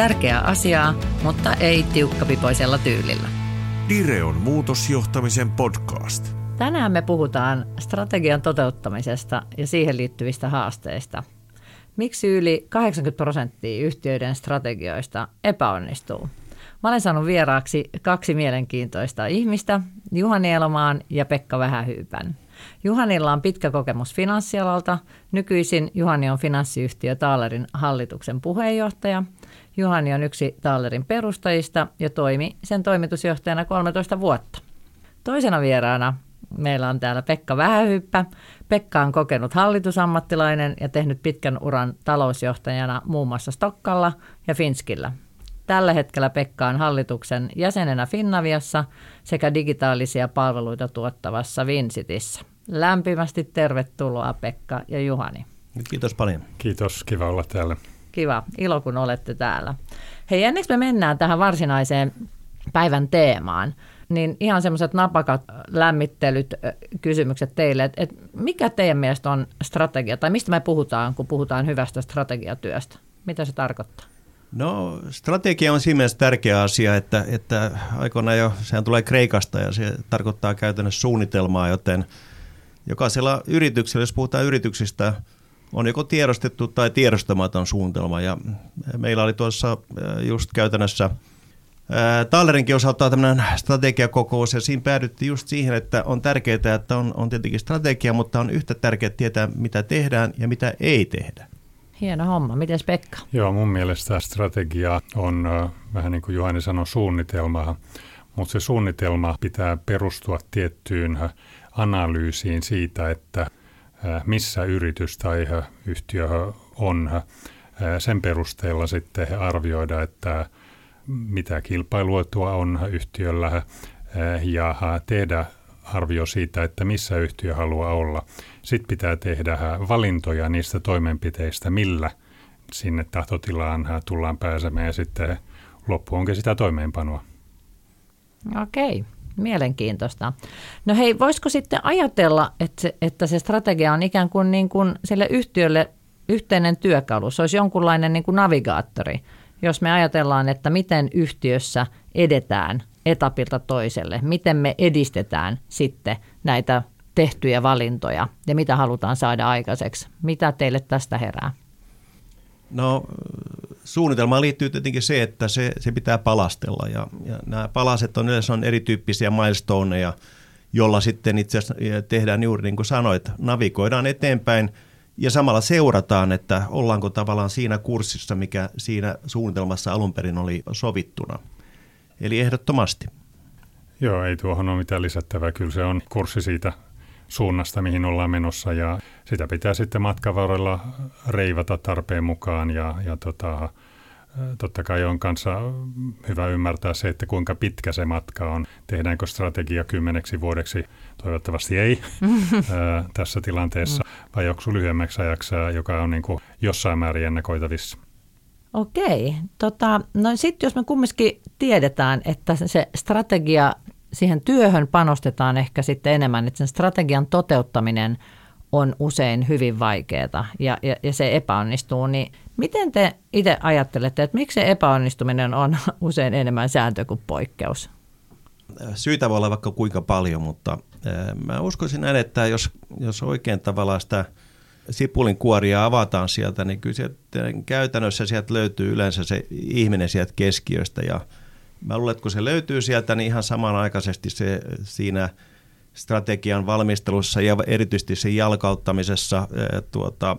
Tärkeää asiaa, mutta ei tiukkapipoisella tyylillä. Direon muutosjohtamisen podcast. Tänään me puhutaan strategian toteuttamisesta ja siihen liittyvistä haasteista. Miksi yli 80 prosenttia yhtiöiden strategioista epäonnistuu? Mä olen saanut vieraaksi kaksi mielenkiintoista ihmistä, Juhani Elomaan ja Pekka Vähähyypän. Juhanilla on pitkä kokemus finanssialalta. Nykyisin Juhani on finanssiyhtiö Taalerin hallituksen puheenjohtaja. Juhani on yksi Taalerin perustajista ja toimi sen toimitusjohtajana 13 vuotta. Toisena vieraana meillä on täällä Pekka Vähähyppä. Pekka on kokenut hallitusammattilainen ja tehnyt pitkän uran talousjohtajana muun muassa Stokkalla ja Finskillä. Tällä hetkellä Pekka on hallituksen jäsenenä Finnaviassa sekä digitaalisia palveluita tuottavassa Vinsitissä. Lämpimästi tervetuloa Pekka ja Juhani. Kiitos paljon. Kiitos, kiva olla täällä. Kiva, ilo kun olette täällä. Hei, ennen me mennään tähän varsinaiseen päivän teemaan, niin ihan semmoiset napakat lämmittelyt, kysymykset teille, että et mikä teidän mielestä on strategia, tai mistä me puhutaan, kun puhutaan hyvästä strategiatyöstä? Mitä se tarkoittaa? No strategia on siinä mielessä tärkeä asia, että, että aikoinaan jo, sehän tulee Kreikasta ja se tarkoittaa käytännössä suunnitelmaa, joten jokaisella yrityksellä, jos puhutaan yrityksistä, on joko tiedostettu tai tiedostamaton suunnitelma. Ja meillä oli tuossa just käytännössä Tallerinkin osalta tämmöinen strategiakokous ja siinä päädyttiin just siihen, että on tärkeää, että on, on tietenkin strategia, mutta on yhtä tärkeää tietää, mitä tehdään ja mitä ei tehdä. Hieno homma. Miten Pekka? Joo, mun mielestä strategia on vähän niin kuin Juhani sanoi, suunnitelma, mutta se suunnitelma pitää perustua tiettyyn analyysiin siitä, että missä yritys tai yhtiö on. Sen perusteella sitten arvioida, että mitä kilpailuetua on yhtiöllä ja tehdä arvio siitä, että missä yhtiö haluaa olla. Sitten pitää tehdä valintoja niistä toimenpiteistä, millä sinne tahtotilaan tullaan pääsemään ja sitten loppu onkin sitä toimeenpanoa. Okei, mielenkiintoista. No hei, voisiko sitten ajatella, että se, että se strategia on ikään kuin, niin kuin sille yhtiölle yhteinen työkalu, se olisi jonkunlainen niin kuin navigaattori, jos me ajatellaan, että miten yhtiössä edetään etapilta toiselle, miten me edistetään sitten näitä tehtyjä valintoja ja mitä halutaan saada aikaiseksi. Mitä teille tästä herää? No suunnitelmaan liittyy tietenkin se, että se, se pitää palastella ja, ja nämä palaset on yleensä on erityyppisiä milestoneja, jolla sitten itse asiassa tehdään juuri niin kuin sanoit, navigoidaan eteenpäin ja samalla seurataan, että ollaanko tavallaan siinä kurssissa, mikä siinä suunnitelmassa alun perin oli sovittuna. Eli ehdottomasti. Joo, ei tuohon ole mitään lisättävää. Kyllä se on kurssi siitä suunnasta, mihin ollaan menossa ja sitä pitää sitten matkavarrella reivata tarpeen mukaan ja, ja tota, totta kai on kanssa hyvä ymmärtää se, että kuinka pitkä se matka on. Tehdäänkö strategia kymmeneksi vuodeksi? Toivottavasti ei ää, tässä tilanteessa, vai onko lyhyemmäksi ajaksi, joka on niin kuin jossain määrin ennakoitavissa? Okei. Tota, no sitten jos me kumminkin tiedetään, että se strategia, siihen työhön panostetaan ehkä sitten enemmän, että sen strategian toteuttaminen on usein hyvin vaikeaa ja, ja, ja se epäonnistuu, niin miten te itse ajattelette, että miksi se epäonnistuminen on usein enemmän sääntö kuin poikkeus? Syitä voi olla vaikka kuinka paljon, mutta mä uskoisin näin, että jos, jos oikein tavallaan sitä – sipulin kuoria avataan sieltä, niin kyllä sieltä käytännössä sieltä löytyy yleensä se ihminen sieltä keskiöstä ja mä luulen, että kun se löytyy sieltä, niin ihan samanaikaisesti se siinä strategian valmistelussa ja erityisesti sen jalkauttamisessa tuota,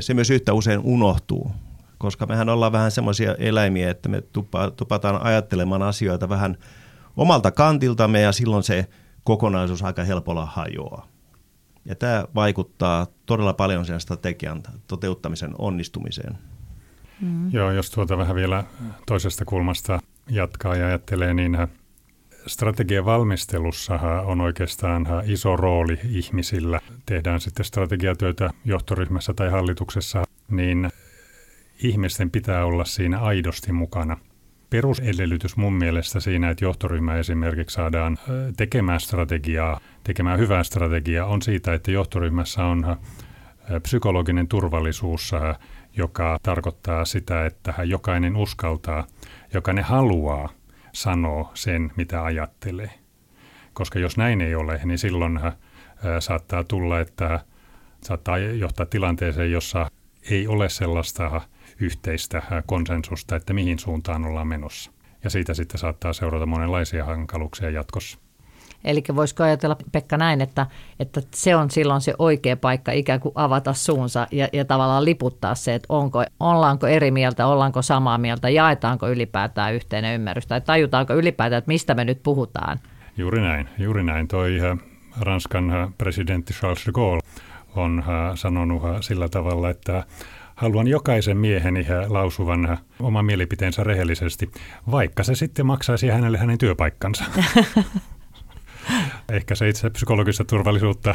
se myös yhtä usein unohtuu, koska mehän ollaan vähän semmoisia eläimiä, että me tupataan ajattelemaan asioita vähän omalta kantiltamme ja silloin se kokonaisuus aika helpolla hajoaa. Ja tämä vaikuttaa todella paljon sen strategian toteuttamisen onnistumiseen. Mm. Joo, jos tuota vähän vielä toisesta kulmasta jatkaa ja ajattelee, niin strategian valmistelussa on oikeastaan iso rooli ihmisillä. Tehdään sitten strategiatyötä johtoryhmässä tai hallituksessa, niin ihmisten pitää olla siinä aidosti mukana. Perusedellytys mun mielestä siinä, että johtoryhmä esimerkiksi saadaan tekemään strategiaa, tekemään hyvää strategiaa, on siitä, että johtoryhmässä on psykologinen turvallisuus, joka tarkoittaa sitä, että jokainen uskaltaa, jokainen haluaa sanoa sen, mitä ajattelee. Koska jos näin ei ole, niin silloin saattaa tulla, että saattaa johtaa tilanteeseen, jossa ei ole sellaista yhteistä konsensusta, että mihin suuntaan ollaan menossa. Ja siitä sitten saattaa seurata monenlaisia hankaluuksia jatkossa. Eli voisiko ajatella Pekka näin, että, että se on silloin se oikea paikka ikään kuin avata suunsa ja, ja tavallaan liputtaa se, että onko, ollaanko eri mieltä, ollaanko samaa mieltä, jaetaanko ylipäätään yhteinen ymmärrys tai tajutaanko ylipäätään, että mistä me nyt puhutaan. Juuri näin, juuri näin. Toi äh, Ranskan äh, presidentti Charles de Gaulle on äh, sanonut sillä tavalla, että haluan jokaisen mieheni lausuvan oman mielipiteensä rehellisesti, vaikka se sitten maksaisi hänelle hänen työpaikkansa. Ehkä se itse psykologista turvallisuutta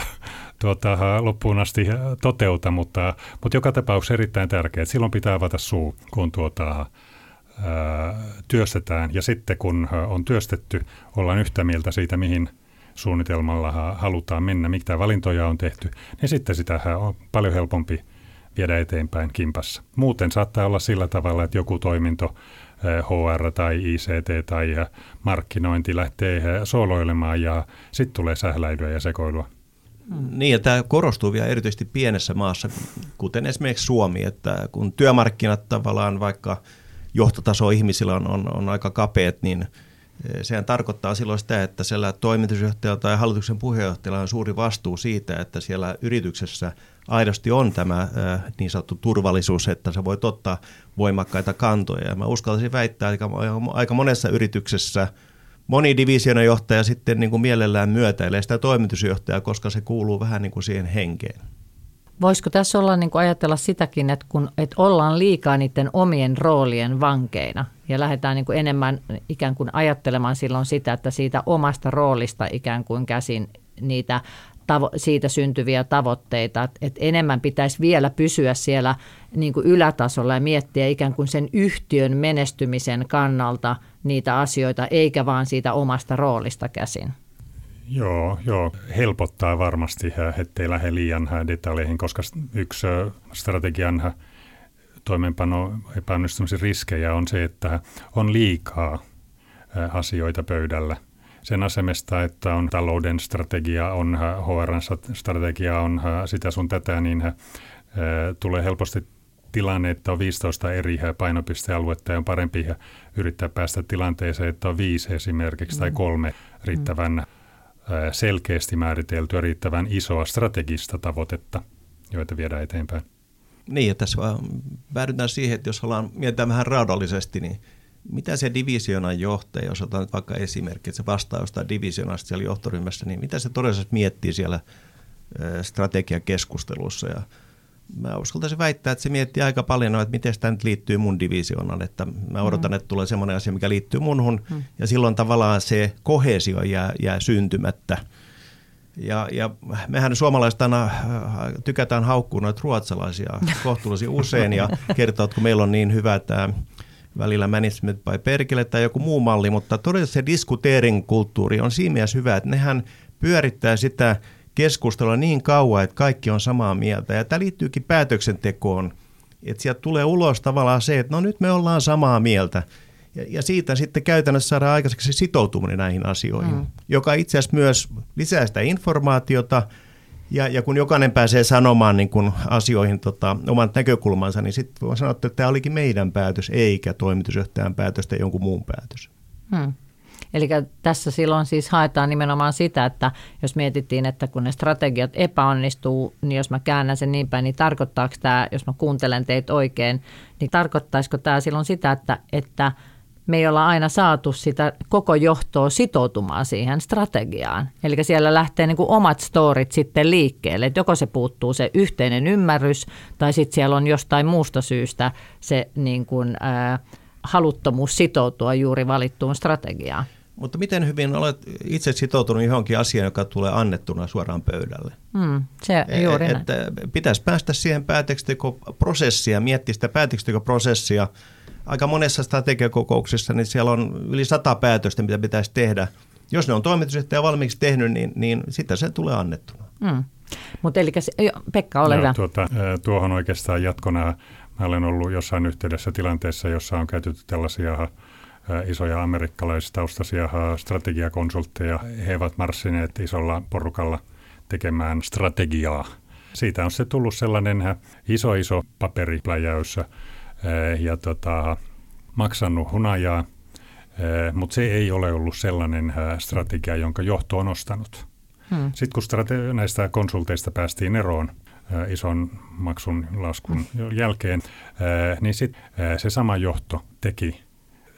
tuota, loppuun asti toteuta, mutta, mutta joka tapauksessa erittäin tärkeää. Silloin pitää avata suu, kun tuota, ää, työstetään ja sitten kun on työstetty, ollaan yhtä mieltä siitä, mihin suunnitelmalla halutaan mennä, mitä valintoja on tehty, niin sitten sitä on paljon helpompi viedä eteenpäin kimpassa. Muuten saattaa olla sillä tavalla, että joku toiminto HR tai ICT tai markkinointi lähtee sooloilemaan ja sitten tulee sähläilyä ja sekoilua. Niin, ja tämä korostuu vielä erityisesti pienessä maassa, kuten esimerkiksi Suomi, että kun työmarkkinat tavallaan vaikka johtotaso ihmisillä on, on, on aika kapeat, niin sehän tarkoittaa silloin sitä, että siellä toimitusjohtajalla tai hallituksen puheenjohtajalla on suuri vastuu siitä, että siellä yrityksessä aidosti on tämä niin sanottu turvallisuus, että sä voit ottaa voimakkaita kantoja. Ja mä uskaltaisin väittää, että aika monessa yrityksessä moni divisionajohtaja sitten niin kuin mielellään myötäilee sitä toimitusjohtajaa, koska se kuuluu vähän niin kuin siihen henkeen. Voisiko tässä olla niin kuin ajatella sitäkin, että, kun, että ollaan liikaa niiden omien roolien vankeina ja lähdetään niin kuin enemmän ikään kuin ajattelemaan silloin sitä, että siitä omasta roolista ikään kuin käsin niitä tavo- siitä syntyviä tavoitteita, että et enemmän pitäisi vielä pysyä siellä niin kuin ylätasolla ja miettiä ikään kuin sen yhtiön menestymisen kannalta niitä asioita, eikä vaan siitä omasta roolista käsin. Joo, joo, helpottaa varmasti, ettei lähde liian detaljeihin, koska yksi strategian toimeenpano epäonnistumisen riskejä on se, että on liikaa asioita pöydällä – sen asemesta, että on talouden strategia, on HR-strategia, on sitä sun tätä, niin tulee helposti tilanne, että on 15 eri painopistealuetta ja on parempi yrittää päästä tilanteeseen, että on viisi esimerkiksi mm. tai kolme riittävän mm. selkeästi määriteltyä, riittävän isoa strategista tavoitetta, joita viedään eteenpäin. Niin, ja tässä vaan päädytään siihen, että jos ollaan mietitään vähän raadollisesti, niin mitä se divisionan johtaja, jos otan nyt vaikka esimerkki, että se vastaa jostain divisionasta siellä johtoryhmässä, niin mitä se todellisesti miettii siellä strategiakeskustelussa ja mä uskaltaisin väittää, että se miettii aika paljon, että miten tämä nyt liittyy mun divisionan, että mä odotan, mm. että tulee semmoinen asia, mikä liittyy munhun, mm. ja silloin tavallaan se kohesio jää, jää syntymättä. Ja, ja mehän suomalaiset aina tykätään haukkua noita ruotsalaisia kohtuullisen usein ja kertoo, että kun meillä on niin hyvä tämä välillä management by perkele tai joku muu malli, mutta todella se diskuteering kulttuuri on siinä mielessä hyvä, että nehän pyörittää sitä keskustelua niin kauan, että kaikki on samaa mieltä. Ja tämä liittyykin päätöksentekoon, että sieltä tulee ulos tavallaan se, että no nyt me ollaan samaa mieltä. Ja, ja siitä sitten käytännössä saadaan aikaiseksi sitoutuminen näihin asioihin, mm. joka itse asiassa myös lisää sitä informaatiota – ja, ja kun jokainen pääsee sanomaan niin kun asioihin tota, oman näkökulmansa, niin sitten voi sanoa, että tämä olikin meidän päätös, eikä toimitusjohtajan päätös tai jonkun muun päätös. Hmm. Eli tässä silloin siis haetaan nimenomaan sitä, että jos mietittiin, että kun ne strategiat epäonnistuu, niin jos mä käännän sen niin päin, niin tarkoittaako tämä, jos mä kuuntelen teitä oikein, niin tarkoittaisiko tämä silloin sitä, että, että me ei olla aina saatu sitä koko johtoa sitoutumaan siihen strategiaan. Eli siellä lähtee niin kuin omat storit sitten liikkeelle, että joko se puuttuu se yhteinen ymmärrys tai sitten siellä on jostain muusta syystä se niin kuin, ää, haluttomuus sitoutua juuri valittuun strategiaan. Mutta miten hyvin olet itse sitoutunut johonkin asiaan, joka tulee annettuna suoraan pöydälle? Mm, se e, juuri et, että pitäisi päästä siihen päätöksentekoprosessia, miettiä sitä päätöksentekoprosessia. Aika monessa strategiakokouksessa niin siellä on yli sata päätöstä, mitä pitäisi tehdä. Jos ne on toimitusjohtaja valmiiksi tehnyt, niin, niin sitten se tulee annettuna. Mm. Mutta eli Pekka, ole hyvä. Tuota, tuohon oikeastaan jatkona. Mä olen ollut jossain yhteydessä tilanteessa, jossa on käytetty tällaisia isoja amerikkalaistaustaisia strategiakonsultteja. He ovat marssineet isolla porukalla tekemään strategiaa. Siitä on se tullut sellainen iso iso paperipläjäys ja tota, maksanut hunajaa, mutta se ei ole ollut sellainen strategia, jonka johto on ostanut. Hmm. Sitten kun strate- näistä konsulteista päästiin eroon ison maksun laskun jälkeen, niin sitten se sama johto teki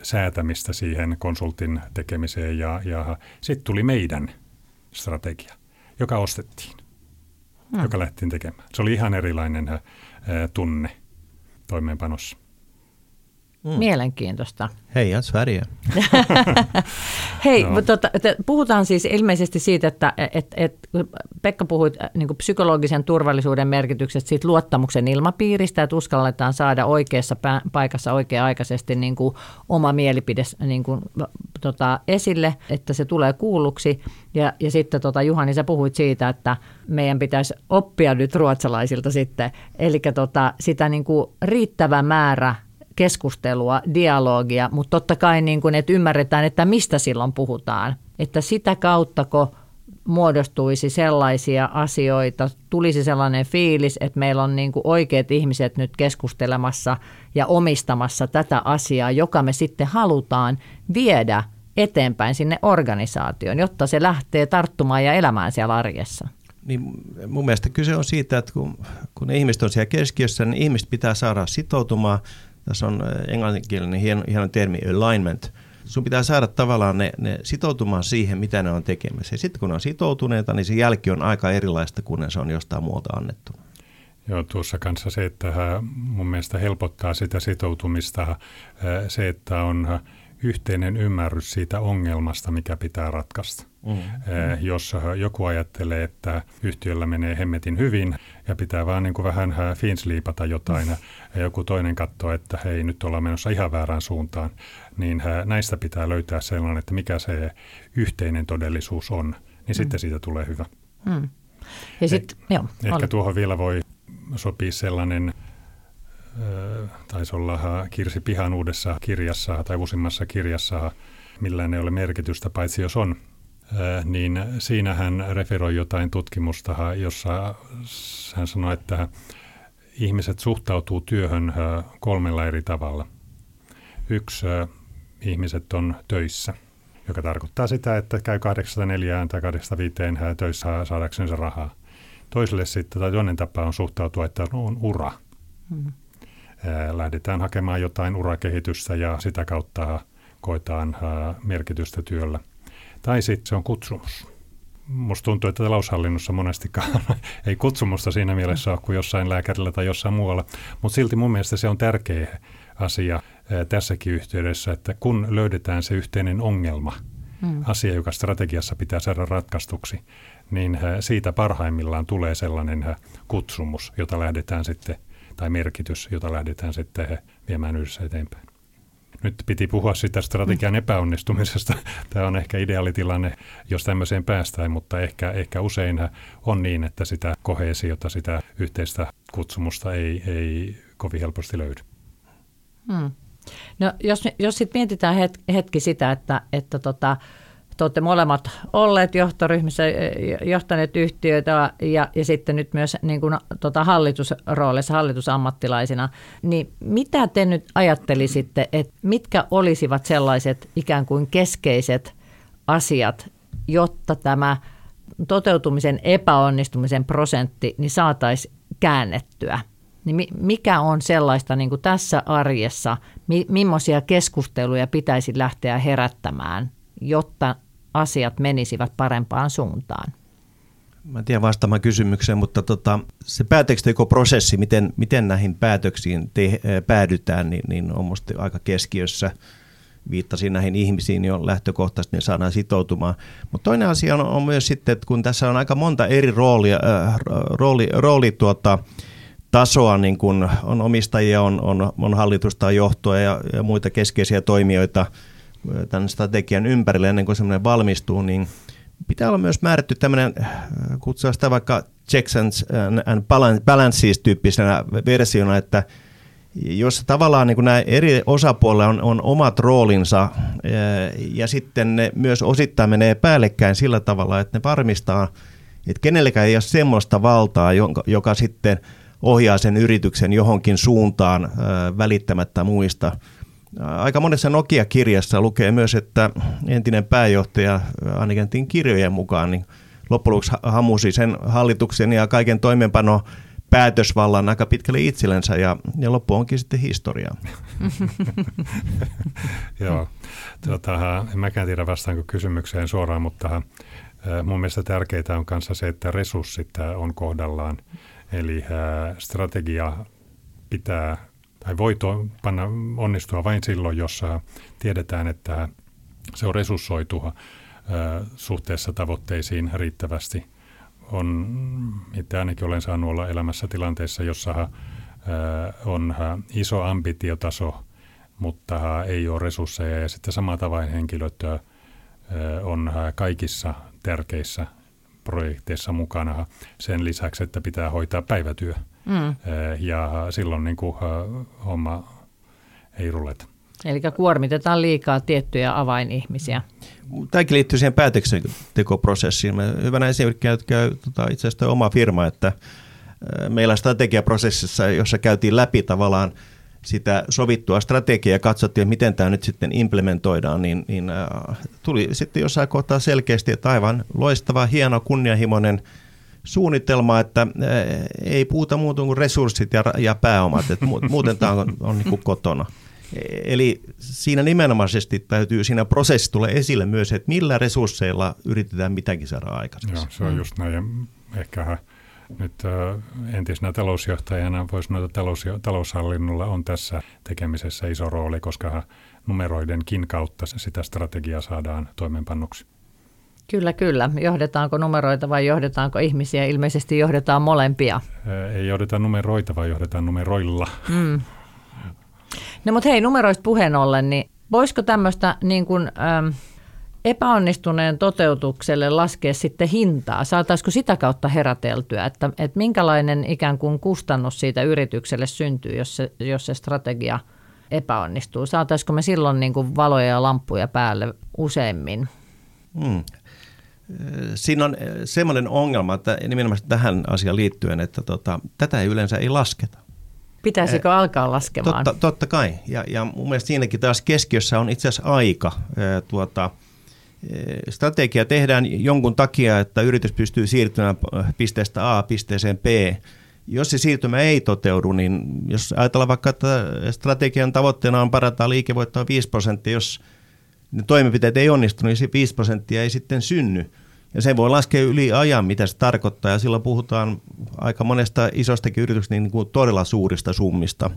säätämistä siihen konsultin tekemiseen ja, ja sitten tuli meidän strategia, joka ostettiin, hmm. joka lähtiin tekemään. Se oli ihan erilainen ää, tunne toimeenpanossa. Mm. Mielenkiintoista. Hei, Sverige. Hei, no. tota, puhutaan siis ilmeisesti siitä, että et, et, Pekka puhui äh, niin psykologisen turvallisuuden merkityksestä, siitä luottamuksen ilmapiiristä, että uskalletaan saada oikeassa paikassa oikea-aikaisesti niin kuin oma mielipide niin kuin, tota, esille, että se tulee kuulluksi. Ja, ja sitten tota, Juhani, sä puhuit siitä, että meidän pitäisi oppia nyt ruotsalaisilta sitten, eli tota, sitä niin kuin riittävä määrä keskustelua, dialogia, mutta totta kai niin kuin, että ymmärretään, että mistä silloin puhutaan. Että sitä kauttako muodostuisi sellaisia asioita, tulisi sellainen fiilis, että meillä on niin kuin oikeat ihmiset nyt keskustelemassa ja omistamassa tätä asiaa, joka me sitten halutaan viedä eteenpäin sinne organisaatioon, jotta se lähtee tarttumaan ja elämään siellä arjessa. Niin mun mielestä kyse on siitä, että kun, kun ihmiset on siellä keskiössä, niin ihmiset pitää saada sitoutumaan tässä on äh, englanninkielinen hieno, hieno termi alignment. Sun pitää saada tavallaan ne, ne sitoutumaan siihen, mitä ne on tekemässä. Ja sitten kun ne on sitoutuneita, niin se jälki on aika erilaista kuin se on jostain muualta annettu. Joo, tuossa kanssa se, että mun mielestä helpottaa sitä sitoutumista, äh, se, että on yhteinen ymmärrys siitä ongelmasta, mikä pitää ratkaista. Mm. Eh, jos joku ajattelee, että yhtiöllä menee hemmetin hyvin ja pitää vaan niin kuin vähän finsliipata jotain ja joku toinen katsoo, että hei nyt ollaan menossa ihan väärään suuntaan, niin näistä pitää löytää sellainen, että mikä se yhteinen todellisuus on, niin mm. sitten siitä tulee hyvä. Mm. Ja sit, eh, joo, ehkä oli. tuohon vielä voi sopia sellainen taisi olla Kirsi Pihan uudessa kirjassa tai uusimmassa kirjassa, millään ei ole merkitystä, paitsi jos on, niin siinä hän referoi jotain tutkimusta, jossa hän sanoi, että ihmiset suhtautuu työhön kolmella eri tavalla. Yksi, ihmiset on töissä, joka tarkoittaa sitä, että käy 8-4 tai 8-5 töissä saadakseen rahaa. Toiselle sitten, tai toinen tapa on suhtautua, että on ura. Hmm lähdetään hakemaan jotain urakehitystä ja sitä kautta koetaan merkitystä työllä. Tai sitten se on kutsumus. Musta tuntuu, että taloushallinnossa monestikaan ei kutsumusta siinä mielessä ole kuin jossain lääkärillä tai jossain muualla, mutta silti mun mielestä se on tärkeä asia tässäkin yhteydessä, että kun löydetään se yhteinen ongelma, mm. asia, joka strategiassa pitää saada ratkaistuksi, niin siitä parhaimmillaan tulee sellainen kutsumus, jota lähdetään sitten – tai merkitys, jota lähdetään sitten viemään yhdessä eteenpäin. Nyt piti puhua sitä strategian epäonnistumisesta. Tämä on ehkä ideaalitilanne, jos tämmöiseen päästään, mutta ehkä, ehkä usein on niin, että sitä kohesiota, sitä yhteistä kutsumusta ei, ei kovin helposti löydy. Hmm. No, jos, jos sitten mietitään hetki sitä, että, että tota, te olette molemmat olleet johtoryhmissä, johtaneet yhtiöitä ja, ja sitten nyt myös niin kuin, tota, hallitusroolissa, hallitusammattilaisina, niin mitä te nyt ajattelisitte, että mitkä olisivat sellaiset ikään kuin keskeiset asiat, jotta tämä toteutumisen epäonnistumisen prosentti niin saataisiin käännettyä? niin mikä on sellaista niin kuin tässä arjessa, mi- millaisia keskusteluja pitäisi lähteä herättämään, jotta asiat menisivät parempaan suuntaan? Mä en tiedä vastaamaan kysymykseen, mutta tota, se päätöksentekoprosessi, miten, miten näihin päätöksiin te, päädytään, niin, niin on minusta aika keskiössä. Viittasin näihin ihmisiin jo lähtökohtaisesti, niin saadaan sitoutumaan. Mutta toinen asia on, on myös sitten, että kun tässä on aika monta eri roolia, äh, rooli, rooli tuota, tasoa, niin kun on omistajia, on, on, on hallitusta, johtoa ja, ja muita keskeisiä toimijoita tämän strategian ympärille ennen kuin semmoinen valmistuu, niin – pitää olla myös määrätty tämmöinen, äh, kutsua sitä vaikka checks and balances tyyppisenä versiona, että jos tavallaan niin nämä eri osapuolilla on, on omat roolinsa äh, ja sitten ne myös osittain menee päällekkäin sillä tavalla, että ne varmistaa, että kenellekään ei ole semmoista valtaa, joka, sitten ohjaa sen yrityksen johonkin suuntaan äh, välittämättä muista – Aika monessa Nokia-kirjassa lukee myös, että entinen pääjohtaja, ainakin kirjojen mukaan, niin loppujen lopuksi hamusi sen hallituksen ja kaiken toimeenpano päätösvallan aika pitkälle itsellensä ja, ja loppu onkin sitten historiaa. Joo, tota, en mäkään tiedä vastaanko kysymykseen suoraan, mutta mun mielestä tärkeää on kanssa se, että resurssit on kohdallaan. Eli strategia pitää tai voi to, panna, onnistua vain silloin, jos tiedetään, että se on resurssoitu suhteessa tavoitteisiin riittävästi. On, itse ainakin olen saanut olla elämässä tilanteessa, jossa on iso ambitiotaso, mutta ei ole resursseja ja sitten samalla tavalla henkilöt on kaikissa tärkeissä projekteissa mukana sen lisäksi, että pitää hoitaa päivätyö. Mm. Ja silloin niin kuin, homma ei ruleta. Eli kuormitetaan liikaa tiettyjä avainihmisiä. Tämäkin liittyy siihen päätöksentekoprosessiin. Hyvänä esimerkkinä käy tota, itse asiassa oma firma, että meillä strategiaprosessissa, jossa käytiin läpi tavallaan sitä sovittua strategiaa ja katsottiin, että miten tämä nyt sitten implementoidaan, niin, niin äh, tuli sitten jossain kohtaa selkeästi, että aivan loistava, hieno, kunnianhimoinen suunnitelma, että ei puhuta muuta kuin resurssit ja, ja pääomat, että muuten tämä on, on niin kuin kotona. Eli siinä nimenomaisesti täytyy siinä prosessissa tulla esille myös, että millä resursseilla yritetään mitäkin saada aikaiseksi. Joo, se on just näin. Ehkä nyt entisenä talousjohtajana voisi sanoa, että talous, taloushallinnolla on tässä tekemisessä iso rooli, koska numeroidenkin kautta sitä strategiaa saadaan toimeenpannuksi. Kyllä, kyllä. Johdetaanko numeroita vai johdetaanko ihmisiä? Ilmeisesti johdetaan molempia. Ei johdeta numeroita, vaan johdetaan numeroilla. Mm. No mutta hei, numeroista puheen ollen, niin voisiko tämmöistä niin kuin, ähm, epäonnistuneen toteutukselle laskea sitten hintaa? Saataisiko sitä kautta heräteltyä, että, että minkälainen ikään kuin kustannus siitä yritykselle syntyy, jos se, jos se strategia epäonnistuu? Saataisiko me silloin niin kuin valoja ja lampuja päälle useimmin? Hmm. Siinä on semmoinen ongelma, että nimenomaan tähän asiaan liittyen, että tota, tätä ei yleensä ei lasketa. Pitäisikö eh, alkaa laskemaan? Totta, totta kai. Ja, ja mun mielestä siinäkin taas keskiössä on itse asiassa aika. Eh, tuota, strategia tehdään jonkun takia, että yritys pystyy siirtymään pisteestä A pisteeseen B. Jos se siirtymä ei toteudu, niin jos ajatellaan vaikka, että strategian tavoitteena on parantaa liikevoittoa 5 prosenttia, jos ne toimenpiteet ei onnistu, niin se 5 prosenttia ei sitten synny. Ja sen voi laskea yli ajan, mitä se tarkoittaa, ja silloin puhutaan aika monesta isostakin yrityksestä niin kuin todella suurista summista.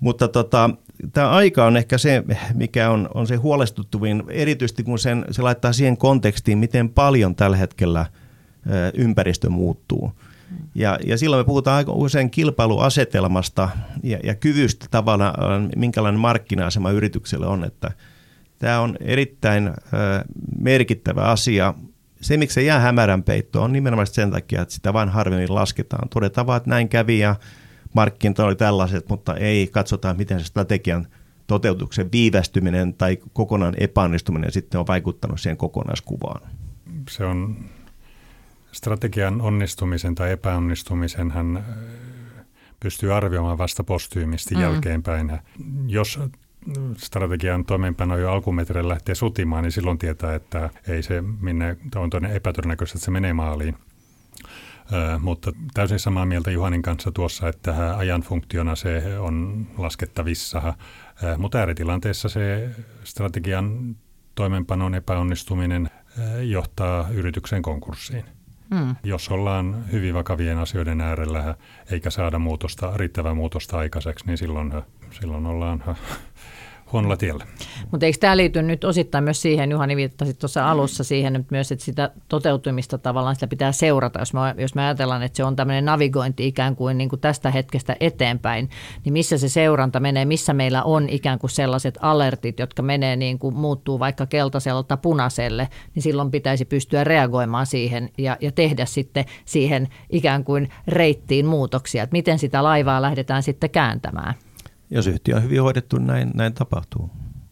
Mutta tota, tämä aika on ehkä se, mikä on, on se huolestuttuvin, erityisesti kun sen, se laittaa siihen kontekstiin, miten paljon tällä hetkellä ympäristö muuttuu. Ja, ja silloin me puhutaan aika usein kilpailuasetelmasta ja, ja kyvystä tavallaan, minkälainen markkina-asema yritykselle on. Että tämä on erittäin merkittävä asia. Se, miksi se jää hämärän peittoon, on nimenomaan sen takia, että sitä vain harvemmin lasketaan. Todetaan vaan, että näin kävi ja markkinat oli tällaiset, mutta ei katsota, miten se strategian toteutuksen viivästyminen tai kokonaan epäonnistuminen sitten on vaikuttanut siihen kokonaiskuvaan. Se on strategian onnistumisen tai epäonnistumisen hän pystyy arvioimaan vasta postyymisti mm. jälkeenpäin. Jos strategian toimeenpano jo alkumetreillä lähtee sutimaan, niin silloin tietää, että ei se minne on toinen epätodennäköistä, että se menee maaliin. mutta täysin samaa mieltä Juhanin kanssa tuossa, että ajan funktiona se on laskettavissa, mutta ääritilanteessa se strategian toimenpanon epäonnistuminen johtaa yrityksen konkurssiin. Hmm. Jos ollaan hyvin vakavien asioiden äärellä eikä saada muutosta, riittävää muutosta aikaiseksi, niin silloin, silloin ollaan huonolla tiellä. Mutta eikö tämä liity nyt osittain myös siihen, Juhani viittasi tuossa alussa siihen että myös, että sitä toteutumista tavallaan sitä pitää seurata. Jos me, jos me ajatellaan, että se on tämmöinen navigointi ikään kuin, niin kuin tästä hetkestä eteenpäin, niin missä se seuranta menee, missä meillä on ikään kuin sellaiset alertit, jotka menee niin kuin muuttuu vaikka keltaiselta punaiselle, niin silloin pitäisi pystyä reagoimaan siihen ja, ja tehdä sitten siihen ikään kuin reittiin muutoksia, että miten sitä laivaa lähdetään sitten kääntämään. Jos yhtiö on hyvin hoidettu, näin, näin tapahtuu.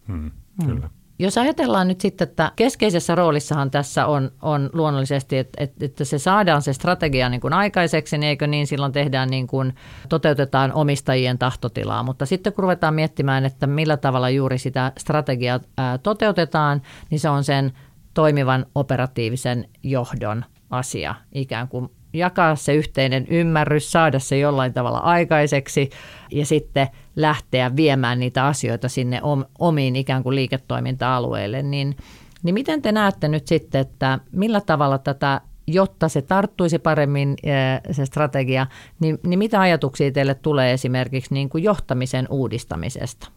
Hmm, kyllä. Hmm. Jos ajatellaan nyt sitten, että keskeisessä roolissahan tässä on, on luonnollisesti, että, että se saadaan se strategia niin kuin aikaiseksi, niin eikö niin silloin tehdään niin kuin, toteutetaan omistajien tahtotilaa. Mutta sitten kun ruvetaan miettimään, että millä tavalla juuri sitä strategiaa ää, toteutetaan, niin se on sen toimivan operatiivisen johdon asia ikään kuin jakaa se yhteinen ymmärrys, saada se jollain tavalla aikaiseksi ja sitten lähteä viemään niitä asioita sinne omiin ikään kuin liiketoiminta-alueille, niin, niin miten te näette nyt sitten, että millä tavalla tätä jotta se tarttuisi paremmin se strategia, niin, niin mitä ajatuksia teille tulee esimerkiksi niin kuin johtamisen uudistamisesta?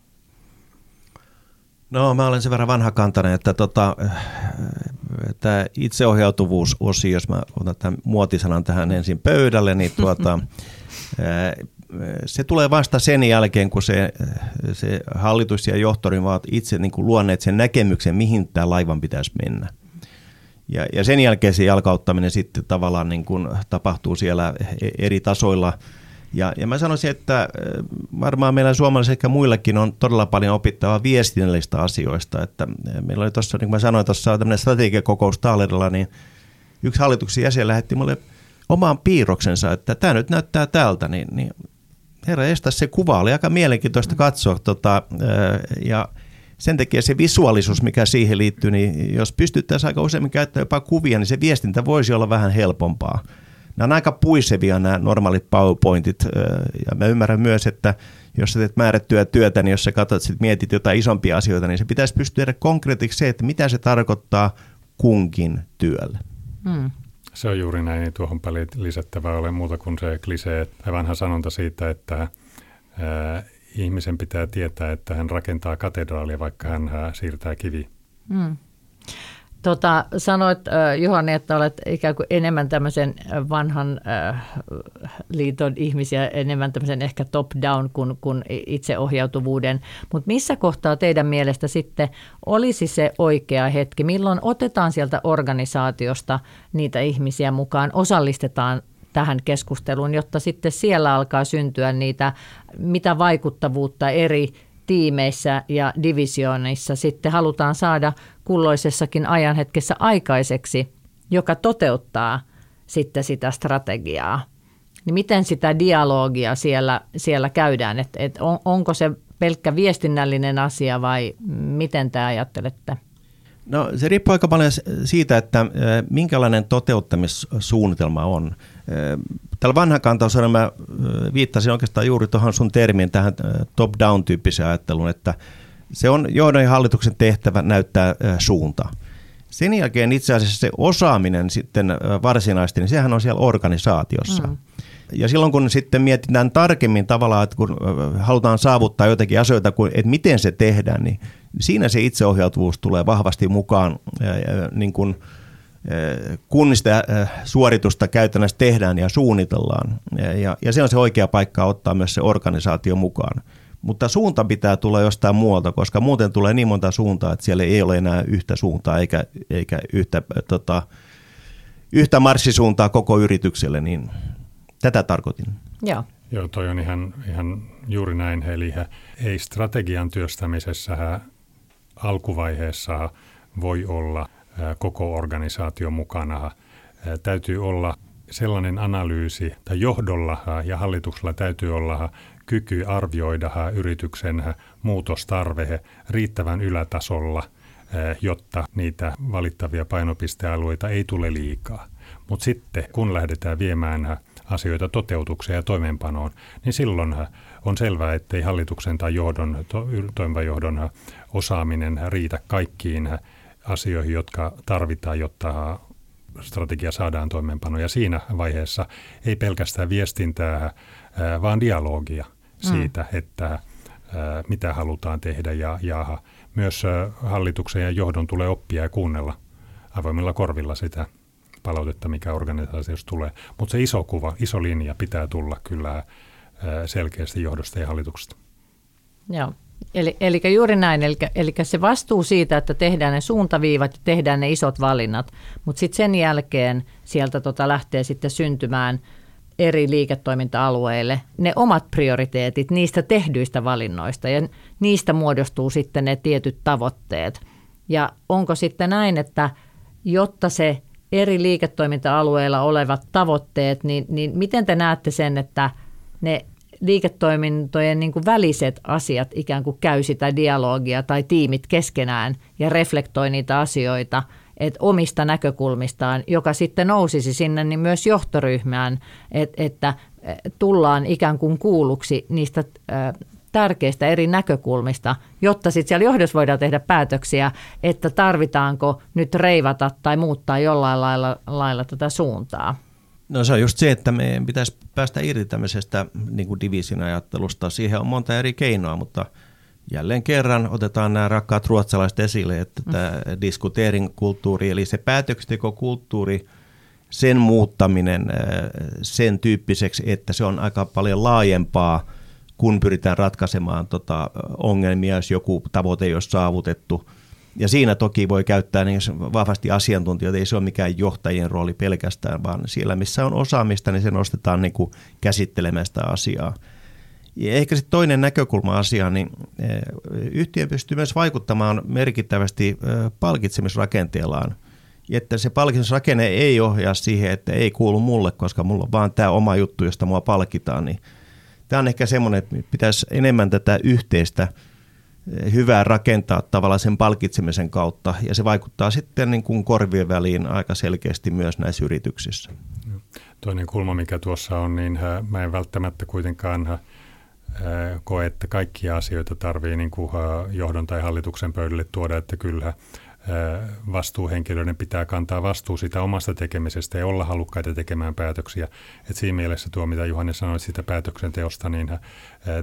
No mä olen sen verran vanhakantainen, että tota, tämä itseohjautuvuusosio, jos mä otan tämän muotisanan tähän ensin pöydälle, niin tuota, se tulee vasta sen jälkeen, kun se, se hallitus ja johtori ovat itse niin kuin luonneet sen näkemyksen, mihin tämä laivan pitäisi mennä. Ja, ja sen jälkeen se jalkauttaminen sitten tavallaan niin kuin tapahtuu siellä e, eri tasoilla – ja, ja mä sanoisin, että äh, varmaan meillä suomalaisilla sekä muillakin on todella paljon opittavaa viestinnällistä asioista. Että äh, meillä oli tuossa, niin kuin mä sanoin, tuossa tämmöinen strategiakokous Taalerilla, niin yksi hallituksen jäsen lähetti mulle omaan piirroksensa, että tämä nyt näyttää tältä, niin, niin herra estä se kuva oli aika mielenkiintoista katsoa. Tota, äh, ja sen takia se visuaalisuus, mikä siihen liittyy, niin jos pystyttäisiin aika useammin käyttämään jopa kuvia, niin se viestintä voisi olla vähän helpompaa nämä on aika puisevia nämä normaalit PowerPointit, ja mä ymmärrän myös, että jos sä teet määrättyä työtä, niin jos sä katsot, sit mietit jotain isompia asioita, niin se pitäisi pystyä tehdä konkreettiksi se, että mitä se tarkoittaa kunkin työlle. Hmm. Se on juuri näin, tuohon paljon lisättävää ole muuta kuin se klisee, vanha sanonta siitä, että ää, ihmisen pitää tietää, että hän rakentaa katedraalia, vaikka hän siirtää kivi. Hmm. Tota, sanoit Juhani, että olet ikään kuin enemmän tämmöisen vanhan liiton ihmisiä, enemmän tämmöisen ehkä top-down kuin, kuin itseohjautuvuuden. Mutta missä kohtaa teidän mielestä sitten olisi se oikea hetki? Milloin otetaan sieltä organisaatiosta niitä ihmisiä mukaan, osallistetaan tähän keskusteluun, jotta sitten siellä alkaa syntyä niitä, mitä vaikuttavuutta eri tiimeissä ja divisioonissa sitten halutaan saada kulloisessakin ajanhetkessä aikaiseksi, joka toteuttaa sitten sitä strategiaa. Niin miten sitä dialogia siellä, siellä käydään, että et on, onko se pelkkä viestinnällinen asia vai miten te ajattelette? No se riippuu aika paljon siitä, että minkälainen toteuttamissuunnitelma on. Tällä vanhan kantausella mä viittasin oikeastaan juuri tuohon sun termiin, tähän top-down tyyppiseen ajatteluun, että se on johdon ja hallituksen tehtävä näyttää suuntaa. Sen jälkeen itse asiassa se osaaminen sitten varsinaisesti, niin sehän on siellä organisaatiossa. Mm. Ja silloin kun sitten mietitään tarkemmin tavallaan, että kun halutaan saavuttaa jotakin asioita, että miten se tehdään, niin siinä se itseohjautuvuus tulee vahvasti mukaan, niin kuin, kun sitä suoritusta käytännössä tehdään ja suunnitellaan. Ja, ja se on se oikea paikka ottaa myös se organisaatio mukaan. Mutta suunta pitää tulla jostain muualta, koska muuten tulee niin monta suuntaa, että siellä ei ole enää yhtä suuntaa eikä, eikä yhtä, tota, yhtä marssisuuntaa koko yritykselle, niin tätä tarkoitin. Joo. Joo, toi on ihan, ihan juuri näin. Eli ei strategian työstämisessä alkuvaiheessa voi olla koko organisaatio mukana. Täytyy olla sellainen analyysi, tai johdolla ja hallituksella täytyy olla kyky arvioida yrityksen muutostarve riittävän ylätasolla, jotta niitä valittavia painopistealueita ei tule liikaa. Mutta sitten kun lähdetään viemään asioita toteutukseen ja toimeenpanoon, niin silloin on selvää, ettei hallituksen tai johdon, to, toimivajohdon osaaminen riitä kaikkiin asioihin, jotka tarvitaan, jotta strategia saadaan toimeenpanoon. Ja siinä vaiheessa ei pelkästään viestintää, vaan dialogia siitä, mm. että mitä halutaan tehdä ja, ja myös hallituksen ja johdon tulee oppia ja kuunnella avoimilla korvilla sitä palautetta, mikä organisaatiossa tulee. Mutta se iso kuva, iso linja pitää tulla kyllä selkeästi johdosta ja hallituksesta. Joo. Eli, eli juuri näin, eli, eli se vastuu siitä, että tehdään ne suuntaviivat ja tehdään ne isot valinnat, mutta sitten sen jälkeen sieltä tota lähtee sitten syntymään eri liiketoiminta-alueille ne omat prioriteetit niistä tehdyistä valinnoista ja niistä muodostuu sitten ne tietyt tavoitteet. Ja onko sitten näin, että jotta se eri liiketoiminta-alueilla olevat tavoitteet, niin, niin miten te näette sen, että ne liiketoimintojen niin kuin väliset asiat ikään kuin käy sitä dialogia tai tiimit keskenään ja reflektoi niitä asioita että omista näkökulmistaan, joka sitten nousisi sinne niin myös johtoryhmään, että, että tullaan ikään kuin kuulluksi niistä tärkeistä eri näkökulmista, jotta sitten siellä johdossa voidaan tehdä päätöksiä, että tarvitaanko nyt reivata tai muuttaa jollain lailla, lailla tätä suuntaa. No se on just se, että meidän pitäisi päästä irti tämmöisestä niin kuin division ajattelusta. Siihen on monta eri keinoa, mutta jälleen kerran otetaan nämä rakkaat ruotsalaiset esille, että mm. tämä diskuteering kulttuuri, eli se päätöksentekokulttuuri, sen muuttaminen sen tyyppiseksi, että se on aika paljon laajempaa, kun pyritään ratkaisemaan tota ongelmia, jos joku tavoite ei ole saavutettu – ja siinä toki voi käyttää niin vahvasti asiantuntijoita, ei se ole mikään johtajien rooli pelkästään, vaan siellä missä on osaamista, niin se nostetaan niin kuin käsittelemään sitä asiaa. Ja ehkä sitten toinen näkökulma asiaan, niin eh, yhtiö pystyy myös vaikuttamaan merkittävästi eh, palkitsemisrakenteellaan. Että se palkitsemisrakenne ei ohjaa siihen, että ei kuulu mulle, koska mulla on vaan tämä oma juttu, josta mua palkitaan. Niin tämä on ehkä semmoinen, että pitäisi enemmän tätä yhteistä – hyvää rakentaa tavallaan sen palkitsemisen kautta, ja se vaikuttaa sitten niin kuin korvien väliin aika selkeästi myös näissä yrityksissä. Toinen kulma, mikä tuossa on, niin äh, mä en välttämättä kuitenkaan äh, koe, että kaikkia asioita tarvii niin kuin äh, johdon tai hallituksen pöydälle tuoda, että kyllä vastuuhenkilöiden pitää kantaa vastuu sitä omasta tekemisestä ja olla halukkaita tekemään päätöksiä. Et siinä mielessä tuo, mitä Juhani sanoi siitä päätöksenteosta, niin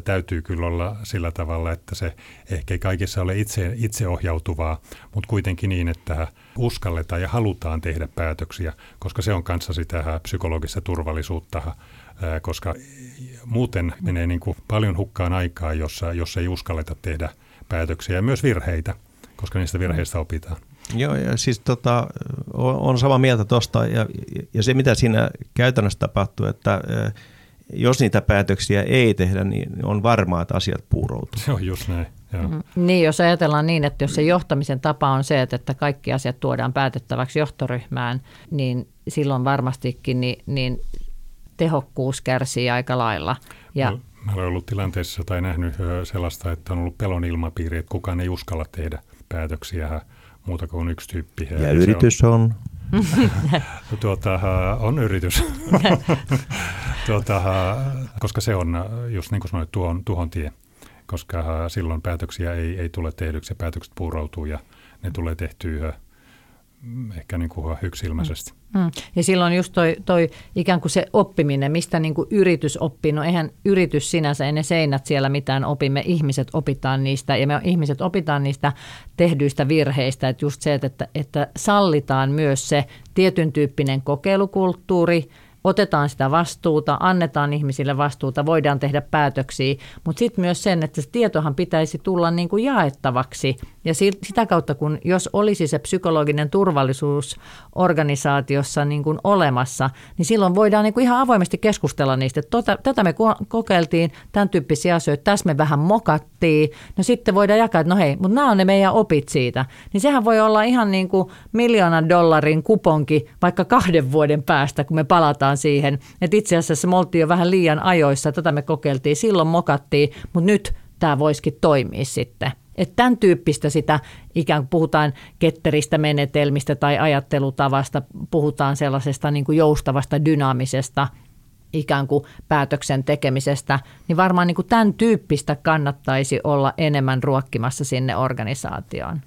täytyy kyllä olla sillä tavalla, että se ehkä ei kaikissa ole itse, itseohjautuvaa, mutta kuitenkin niin, että uskalletaan ja halutaan tehdä päätöksiä, koska se on kanssa sitä psykologista turvallisuutta, koska muuten menee niin kuin paljon hukkaan aikaa, jossa, jos ei uskalleta tehdä päätöksiä ja myös virheitä koska niistä virheistä opitaan. Joo, ja siis tota, on, on sama mieltä tuosta, ja, ja se mitä siinä käytännössä tapahtuu, että jos niitä päätöksiä ei tehdä, niin on varmaa, että asiat puuroutuu. Se on just näin. Joo. Mm-hmm. Niin, jos ajatellaan niin, että jos se johtamisen tapa on se, että kaikki asiat tuodaan päätettäväksi johtoryhmään, niin silloin varmastikin niin, niin tehokkuus kärsii aika lailla. Ja, no, mä olen ollut tilanteessa tai nähnyt sellaista, että on ollut pelon ilmapiiri, että kukaan ei uskalla tehdä – päätöksiä muuta kuin yksi tyyppi. Ja, ja yritys on? on. tuota, on yritys, tuota, koska se on, just niin kuin sanoit, tuon, tuhon tie, koska silloin päätöksiä ei, ei tule tehdyksi ja päätökset puuroutuu ja ne tulee tehtyä ehkä niin kuin yksilmäisesti. Mm. mm. Ja silloin just toi, toi ikään kuin se oppiminen, mistä niin kuin yritys oppii. No eihän yritys sinänsä, ei ne seinät siellä mitään opimme, ihmiset opitaan niistä ja me ihmiset opitaan niistä tehdyistä virheistä. Että just se, että, että sallitaan myös se tietyn tyyppinen kokeilukulttuuri, otetaan sitä vastuuta, annetaan ihmisille vastuuta, voidaan tehdä päätöksiä, mutta sitten myös sen, että se tietohan pitäisi tulla niin kuin jaettavaksi ja sitä kautta, kun jos olisi se psykologinen turvallisuus organisaatiossa niin kuin olemassa, niin silloin voidaan niin kuin ihan avoimesti keskustella niistä. Tota, tätä me kokeiltiin, tämän tyyppisiä asioita, tässä me vähän mokattiin, no sitten voidaan jakaa, että no hei, mutta nämä on ne meidän opit siitä. Niin sehän voi olla ihan niin kuin miljoonan dollarin kuponki vaikka kahden vuoden päästä, kun me palataan siihen, että itse asiassa me oltiin jo vähän liian ajoissa, tätä me kokeiltiin, silloin mokattiin, mutta nyt tämä voisikin toimia sitten. Että tämän tyyppistä sitä ikään kuin puhutaan ketteristä menetelmistä tai ajattelutavasta, puhutaan sellaisesta niin kuin joustavasta, dynaamisesta ikään kuin päätöksen tekemisestä, niin varmaan niin kuin tämän tyyppistä kannattaisi olla enemmän ruokkimassa sinne organisaatioon.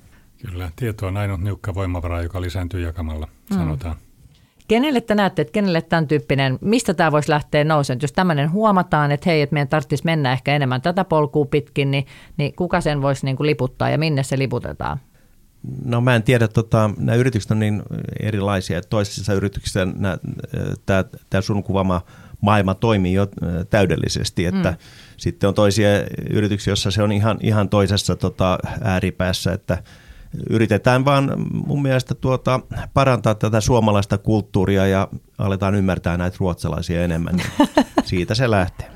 Kyllä, tieto on ainut niukka voimavara, joka lisääntyy jakamalla, mm. Kenelle te näette, että kenelle tämän tyyppinen, mistä tämä voisi lähteä nousemaan? Jos tämmöinen huomataan, että hei, että meidän tarvitsisi mennä ehkä enemmän tätä polkua pitkin, niin, niin kuka sen voisi niin kuin liputtaa ja minne se liputetaan? No mä en tiedä, tota, nämä yritykset on niin erilaisia, että toisissa yrityksissä tämä sun kuvaama maailma toimii jo täydellisesti, että mm. sitten on toisia yrityksiä, joissa se on ihan, ihan toisessa tota, ääripäässä, että – yritetään vaan mun mielestä tuota, parantaa tätä suomalaista kulttuuria ja aletaan ymmärtää näitä ruotsalaisia enemmän. Niin siitä se lähtee.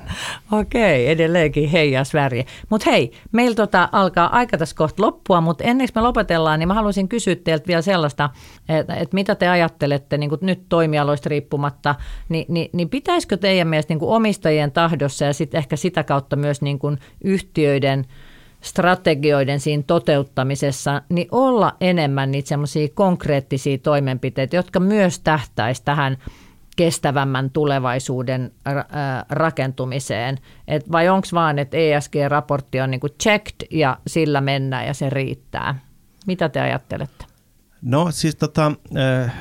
Okei, edelleenkin heijas väriä. Mutta hei, meillä tota alkaa aika tässä kohta loppua, mutta ennen kuin me lopetellaan, niin mä haluaisin kysyä teiltä vielä sellaista, että, että mitä te ajattelette niin nyt toimialoista riippumatta, niin, niin, niin pitäisikö teidän mielestä niin omistajien tahdossa ja sitten ehkä sitä kautta myös niin kuin yhtiöiden – strategioiden siinä toteuttamisessa, niin olla enemmän niitä semmoisia konkreettisia toimenpiteitä, jotka myös tähtäisi tähän kestävämmän tulevaisuuden rakentumiseen. Et vai onko vaan, että ESG-raportti on niinku checked ja sillä mennään ja se riittää? Mitä te ajattelette? No siis tota, äh,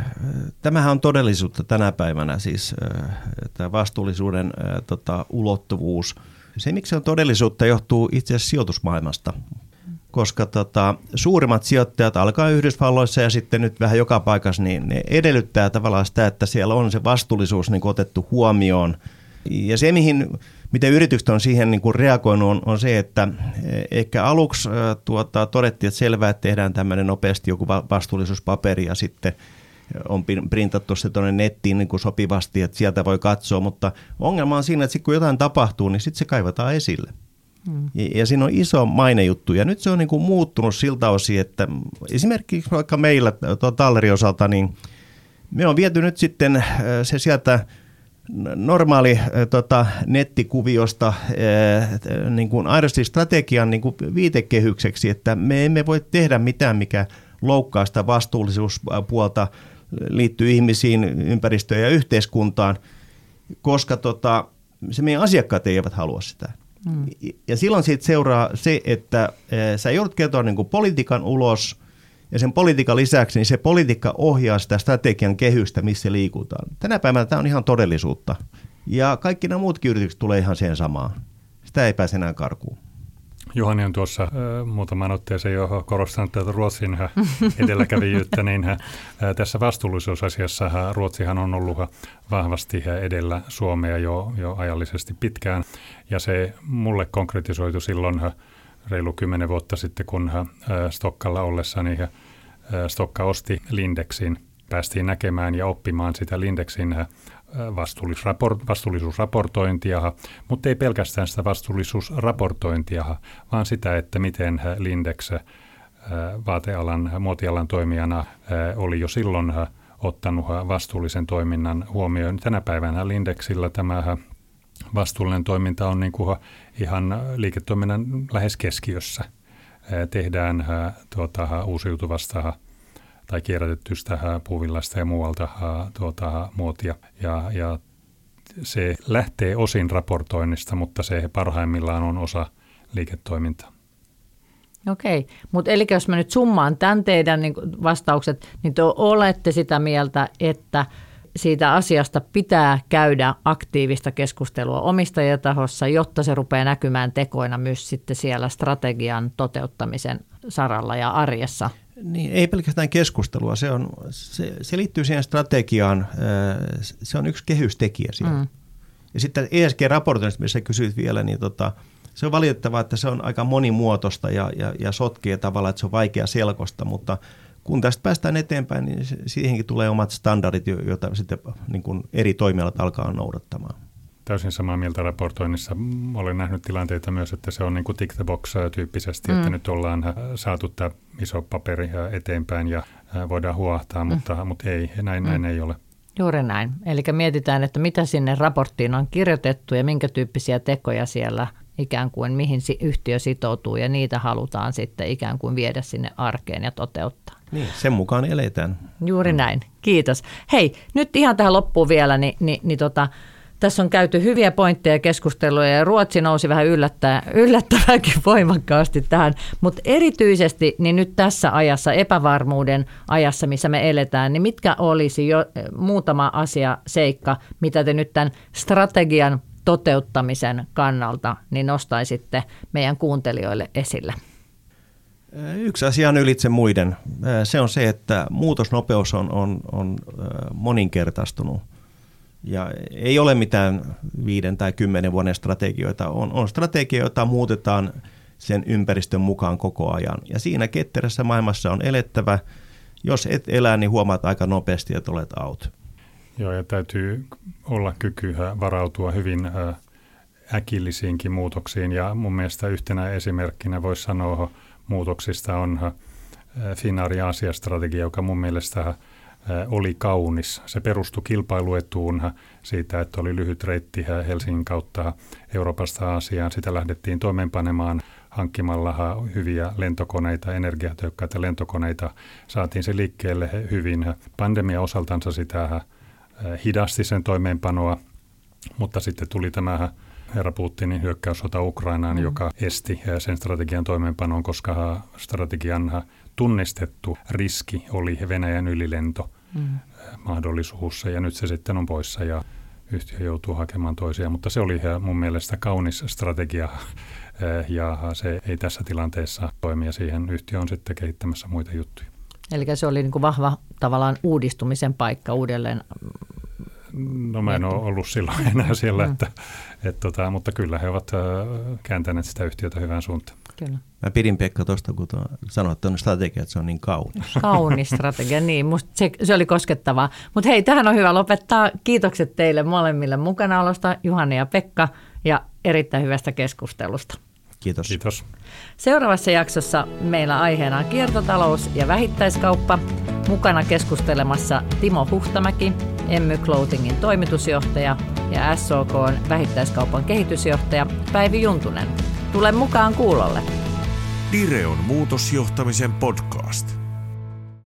tämähän on todellisuutta tänä päivänä, siis äh, tämä vastuullisuuden äh, tota, ulottuvuus – se, miksi se on todellisuutta, johtuu itse asiassa sijoitusmaailmasta. Koska tota, suurimmat sijoittajat alkaa Yhdysvalloissa ja sitten nyt vähän joka paikassa, niin ne edellyttää tavallaan sitä, että siellä on se vastuullisuus niin otettu huomioon. Ja se, mihin, miten yritykset on siihen niin reagoinut, on, on se, että ehkä aluksi tuota, todettiin, että selvää, että tehdään tämmöinen nopeasti joku vastuullisuuspaperi ja sitten – on printattu se tuonne nettiin niin kuin sopivasti, että sieltä voi katsoa, mutta ongelma on siinä, että sit kun jotain tapahtuu, niin sitten se kaivataan esille. Hmm. Ja, ja siinä on iso mainejuttu, ja nyt se on niin kuin muuttunut siltä osin, että esimerkiksi vaikka meillä Tallerin osalta, niin me on viety nyt sitten äh, se sieltä normaali äh, tota, nettikuviosta äh, niin kuin aidosti strategian niin kuin viitekehykseksi, että me emme voi tehdä mitään, mikä loukkaa sitä vastuullisuuspuolta liittyy ihmisiin, ympäristöön ja yhteiskuntaan, koska tota, se meidän asiakkaat eivät halua sitä. Mm. Ja silloin siitä seuraa se, että e, sä joudut kertoa niin kuin politiikan ulos, ja sen politiikan lisäksi niin se politiikka ohjaa sitä strategian kehystä, missä liikutaan. Tänä päivänä tämä on ihan todellisuutta. Ja kaikki nämä muutkin yritykset tulee ihan sen samaan. Sitä ei pääse enää karkuun. Juhani on tuossa äh, muutaman otteeseen jo korostanut tätä Ruotsin edelläkävijyyttä, niin äh, tässä vastuullisuusasiassa äh, Ruotsihan on ollut vahvasti edellä Suomea jo, jo ajallisesti pitkään, ja se mulle konkretisoitu silloin reilu kymmenen vuotta sitten, kun äh, Stokkalla ollessani äh, Stokka osti Lindexin. Päästiin näkemään ja oppimaan sitä Lindexin äh, vastuullisuusraportointia, mutta ei pelkästään sitä vastuullisuusraportointia, vaan sitä, että miten Lindex vaatealan, muotialan toimijana oli jo silloin ottanut vastuullisen toiminnan huomioon. Tänä päivänä Lindexillä tämä vastuullinen toiminta on niin kuin ihan liiketoiminnan lähes keskiössä. Tehdään tuota, uusiutuvasta tai kierrätettystä puuvillasta ja muualta tuota, muotia. Ja, ja se lähtee osin raportoinnista, mutta se parhaimmillaan on osa liiketoimintaa. Okei, mutta eli jos mä nyt summaan tämän teidän niin vastaukset, niin te olette sitä mieltä, että siitä asiasta pitää käydä aktiivista keskustelua omistajatahossa, jotta se rupeaa näkymään tekoina myös sitten siellä strategian toteuttamisen saralla ja arjessa. Niin, ei pelkästään keskustelua, se, on, se, se liittyy siihen strategiaan, se on yksi kehystekijä siellä. Mm. Ja sitten ESG-raportoinnista, missä kysyit vielä, niin tota, se on valitettavaa, että se on aika monimuotoista ja, ja, ja sotkee tavallaan, että se on vaikea selkosta, mutta kun tästä päästään eteenpäin, niin siihenkin tulee omat standardit, joita sitten niin kuin eri toimialat alkaa noudattamaan. Täysin samaa mieltä raportoinnissa. Olen nähnyt tilanteita myös, että se on niin kuin tick the box tyyppisesti, mm. että nyt ollaan äh, saatu tämä iso paperi äh, eteenpäin ja äh, voidaan huohtaa, mm. mutta, mutta ei, näin, mm. näin ei ole. Juuri näin. Eli mietitään, että mitä sinne raporttiin on kirjoitettu ja minkä tyyppisiä tekoja siellä ikään kuin mihin yhtiö sitoutuu ja niitä halutaan sitten ikään kuin viedä sinne arkeen ja toteuttaa. Niin, sen mukaan eletään. Juuri näin. Kiitos. Hei, nyt ihan tähän loppuun vielä, niin, niin, niin tota, tässä on käyty hyviä pointteja ja keskusteluja ja Ruotsi nousi vähän yllättää, yllättävänkin voimakkaasti tähän, mutta erityisesti niin nyt tässä ajassa, epävarmuuden ajassa, missä me eletään, niin mitkä olisi jo muutama asia, seikka, mitä te nyt tämän strategian toteuttamisen kannalta niin nostaisitte meidän kuuntelijoille esille? Yksi asia on ylitse muiden. Se on se, että muutosnopeus on, on, on moninkertaistunut. Ja ei ole mitään viiden tai kymmenen vuoden strategioita. On, on strategia, jota muutetaan sen ympäristön mukaan koko ajan. Ja siinä ketterässä maailmassa on elettävä. Jos et elää, niin huomaat aika nopeasti, että olet out. Joo, ja täytyy olla kyky varautua hyvin äkillisiinkin muutoksiin. Ja mun mielestä yhtenä esimerkkinä voisi sanoa muutoksista on Finnair Aasia-strategia, joka mun mielestä oli kaunis. Se perustui kilpailuetuun siitä, että oli lyhyt reitti Helsingin kautta Euroopasta Aasiaan. Sitä lähdettiin toimeenpanemaan hankkimalla hyviä lentokoneita, energiatehokkaita lentokoneita. Saatiin se liikkeelle hyvin. Pandemia osaltansa sitä hidasti sen toimeenpanoa, mutta sitten tuli tämä herra Putinin hyökkäyssota Ukrainaan, mm. joka esti sen strategian toimeenpanon, koska strategian tunnistettu riski oli Venäjän ylilento mm. mahdollisuus, ja nyt se sitten on poissa ja yhtiö joutuu hakemaan toisia, mutta se oli mun mielestä kaunis strategia ja se ei tässä tilanteessa toimi ja siihen yhtiö on sitten kehittämässä muita juttuja. Eli se oli niin kuin vahva tavallaan uudistumisen paikka uudelleen No mä en ole ollut silloin enää siellä, mm. että, et, tota, mutta kyllä he ovat kääntäneet sitä yhtiötä hyvään suuntaan. Kyllä. Mä pidin Pekka tuosta, kun sanoit tuonne strategia, että se on niin kaunis. Kaunis strategia, niin. Musta se, se oli koskettavaa. Mutta hei, tähän on hyvä lopettaa. Kiitokset teille molemmille mukanaolosta, Juhani ja Pekka, ja erittäin hyvästä keskustelusta. Kiitos. Kiitos. Seuraavassa jaksossa meillä aiheena on kiertotalous ja vähittäiskauppa. Mukana keskustelemassa Timo Huhtamäki, Emmy Clothingin toimitusjohtaja ja SOK vähittäiskaupan kehitysjohtaja Päivi Juntunen. Tule mukaan kuulolle. Direon muutosjohtamisen podcast.